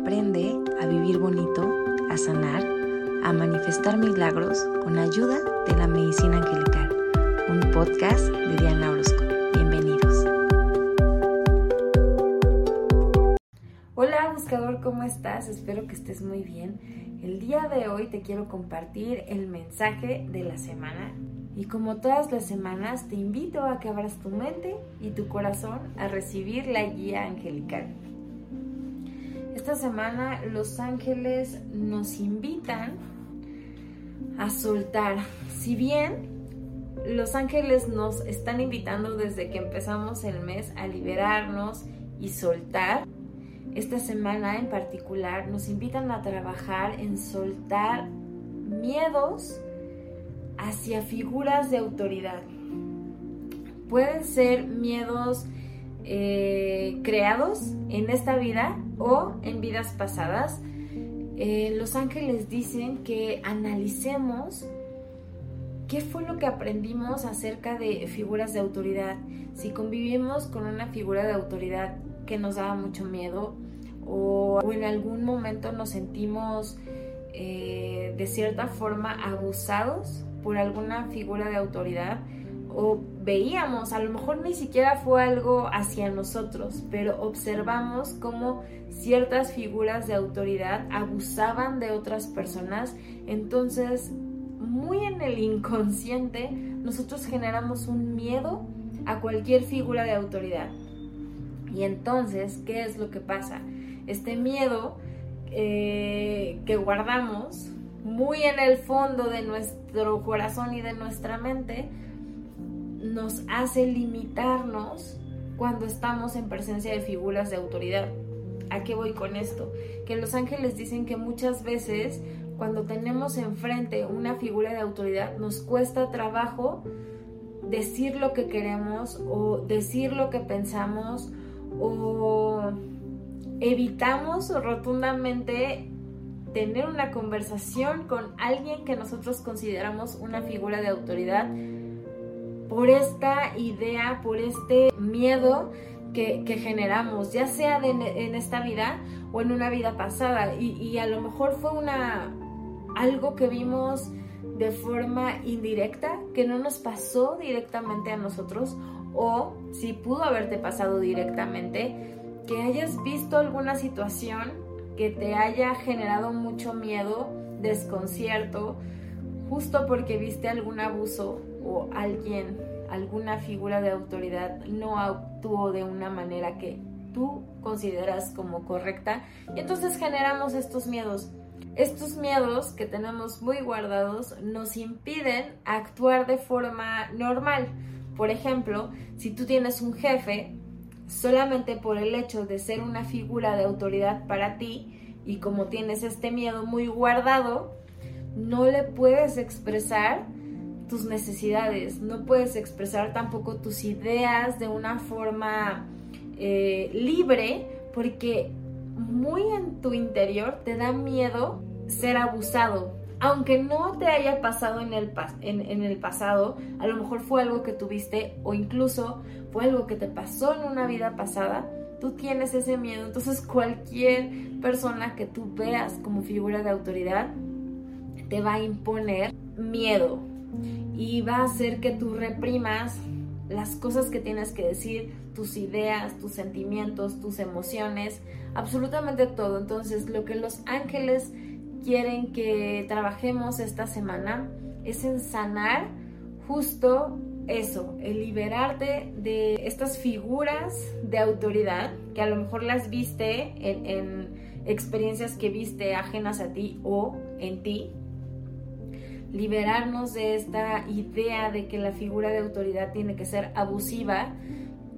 Aprende a vivir bonito, a sanar, a manifestar milagros con ayuda de la medicina angelical. Un podcast de Diana Orozco. Bienvenidos. Hola buscador, ¿cómo estás? Espero que estés muy bien. El día de hoy te quiero compartir el mensaje de la semana y como todas las semanas te invito a que abras tu mente y tu corazón a recibir la guía angelical. Esta semana los ángeles nos invitan a soltar. Si bien los ángeles nos están invitando desde que empezamos el mes a liberarnos y soltar, esta semana en particular nos invitan a trabajar en soltar miedos hacia figuras de autoridad. Pueden ser miedos eh, creados en esta vida o en vidas pasadas. Eh, los ángeles dicen que analicemos qué fue lo que aprendimos acerca de figuras de autoridad. Si convivimos con una figura de autoridad que nos daba mucho miedo o, en algún momento nos sentimos eh, de cierta forma abusados por alguna figura de autoridad, o veíamos, a lo mejor ni siquiera fue algo hacia nosotros, pero observamos cómo ciertas figuras de autoridad abusaban de otras personas, entonces muy en el inconsciente nosotros generamos un miedo a cualquier figura de autoridad. Y entonces, ¿qué es lo que pasa? Este miedo eh, que guardamos muy en el fondo de nuestro corazón y de nuestra mente, nos hace limitarnos cuando estamos en presencia de figuras de autoridad. ¿A qué voy con esto? Que los ángeles dicen que muchas veces cuando tenemos enfrente una figura de autoridad nos cuesta trabajo decir lo que queremos o decir lo que pensamos o evitamos rotundamente tener una conversación con alguien que nosotros consideramos una figura de autoridad por esta idea, por este miedo que, generamos, ya sea en esta vida o en una vida pasada. Y, a lo mejor fue una algo que vimos de forma indirecta, que no nos pasó directamente a nosotros, o si pudo haberte pasado directamente, que hayas visto alguna situación que te haya generado mucho miedo, desconcierto, justo porque viste algún abuso o alguien, alguna figura de autoridad no actuó de una manera que tú consideras como correcta y entonces generamos estos miedos. Estos miedos que tenemos muy guardados nos impiden actuar de forma normal. Por ejemplo, si tú tienes un jefe, solamente por el hecho de ser una figura de autoridad para ti y como tienes este miedo muy guardado, no le puedes expresar tus necesidades, no puedes expresar tampoco tus ideas de una forma eh, libre porque muy en tu interior te da miedo ser abusado. Aunque no te haya pasado en el, en el pasado, a lo mejor fue algo que tuviste o incluso fue algo que te pasó en una vida pasada, tú tienes ese miedo. Entonces cualquier persona que tú veas como figura de autoridad te va a imponer miedo y va a hacer que tú reprimas las cosas que tienes que decir, tus ideas, tus sentimientos, tus emociones, absolutamente todo. Entonces lo que los ángeles quieren que trabajemos esta semana es en sanar justo eso, el liberarte de estas figuras de autoridad que a lo mejor las viste en, en experiencias que viste ajenas a ti o en ti liberarnos de esta idea de que la figura de autoridad tiene que ser abusiva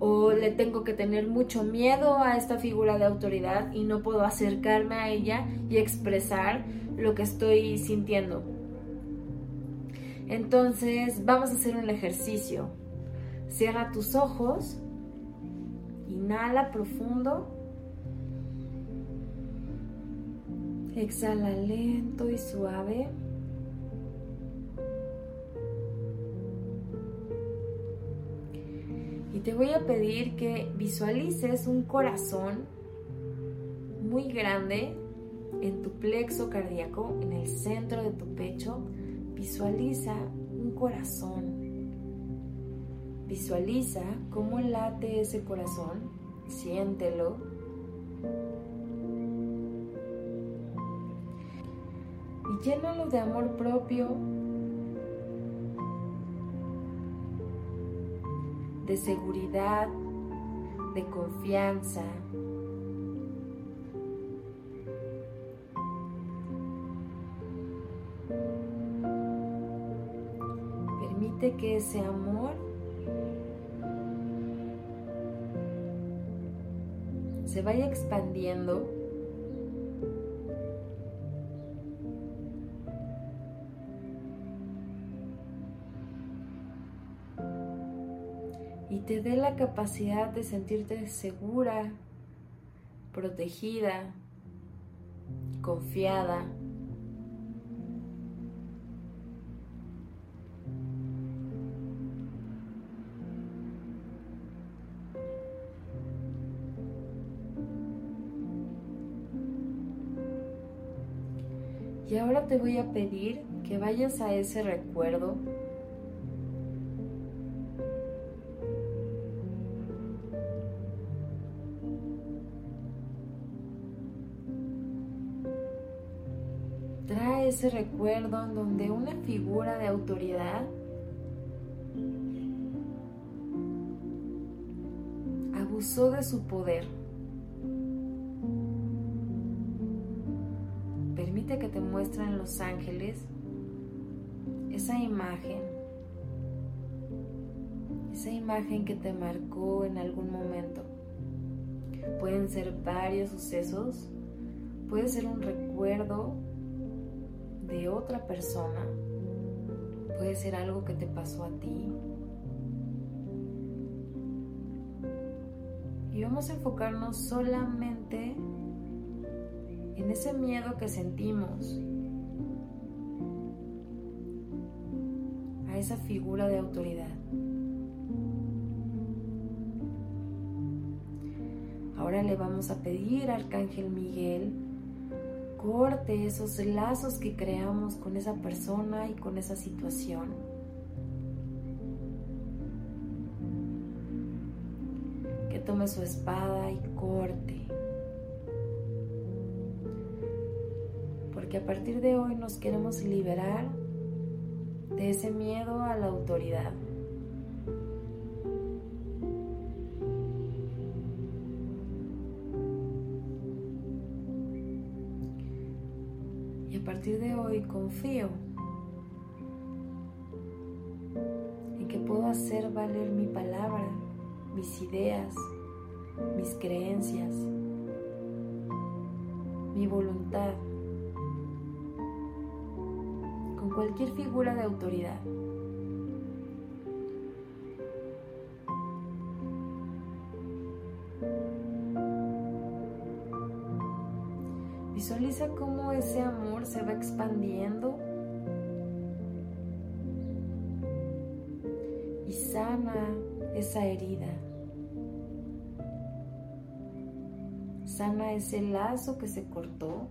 o le tengo que tener mucho miedo a esta figura de autoridad y no puedo acercarme a ella y expresar lo que estoy sintiendo. Entonces vamos a hacer un ejercicio. Cierra tus ojos, inhala profundo, exhala lento y suave. Y te voy a pedir que visualices un corazón muy grande en tu plexo cardíaco, en el centro de tu pecho. Visualiza un corazón. Visualiza cómo late ese corazón. Siéntelo. Y llénalo de amor propio, de seguridad, de confianza. Permite que ese amor se vaya expandiendo y te dé la capacidad de sentirte segura, protegida, confiada. Y ahora te voy a pedir que vayas a ese recuerdo ese recuerdo en donde una figura de autoridad abusó de su poder. Permite que te muestren los ángeles esa imagen, esa imagen que te marcó en algún momento. Pueden ser varios sucesos, puede ser un recuerdo de otra persona, puede ser algo que te pasó a ti. Y vamos a enfocarnos solamente en ese miedo que sentimos a esa figura de autoridad. Ahora le vamos a pedir al Arcángel Miguel corte esos lazos que creamos con esa persona y con esa situación. Que tome su espada y corte. Porque a partir de hoy nos queremos liberar de ese miedo a la autoridad. De hoy confío en que puedo hacer valer mi palabra, mis ideas, mis creencias, mi voluntad con cualquier figura de autoridad. Visualiza cómo ese amor se va expandiendo y sana esa herida. Sana ese lazo que se cortó.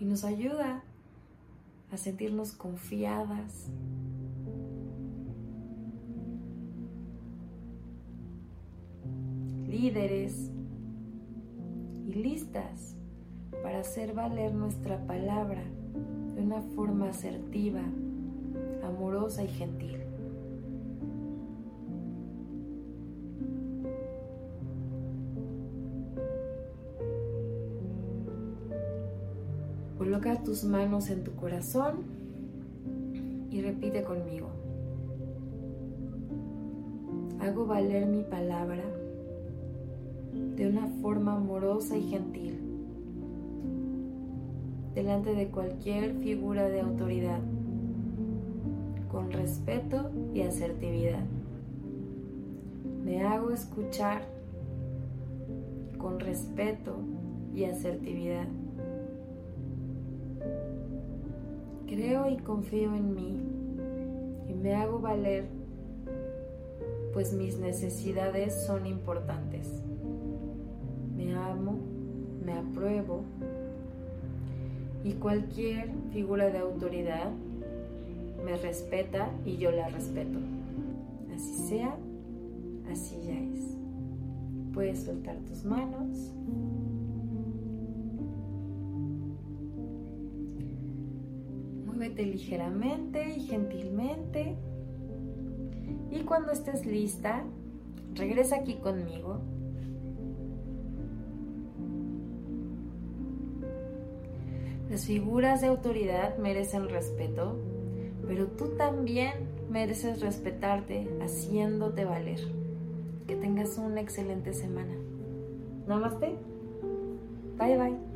Y nos ayuda a sentirnos confiadas, líderes listas para hacer valer nuestra palabra de una forma asertiva, amorosa y gentil. Coloca tus manos en tu corazón y repite conmigo. Hago valer mi palabra de una forma amorosa y gentil delante de cualquier figura de autoridad, con respeto y asertividad. Me hago escuchar con respeto y asertividad. Creo y confío en mí y me hago valer pues mis necesidades son importantes. Me amo, me apruebo y cualquier figura de autoridad me respeta y yo la respeto. Así sea, así ya es. Puedes soltar tus manos. Muévete ligeramente y gentilmente. Y cuando estés lista, regresa aquí conmigo. Las figuras de autoridad merecen respeto, pero tú también mereces respetarte haciéndote valer. Que tengas una excelente semana. Namaste. Bye bye.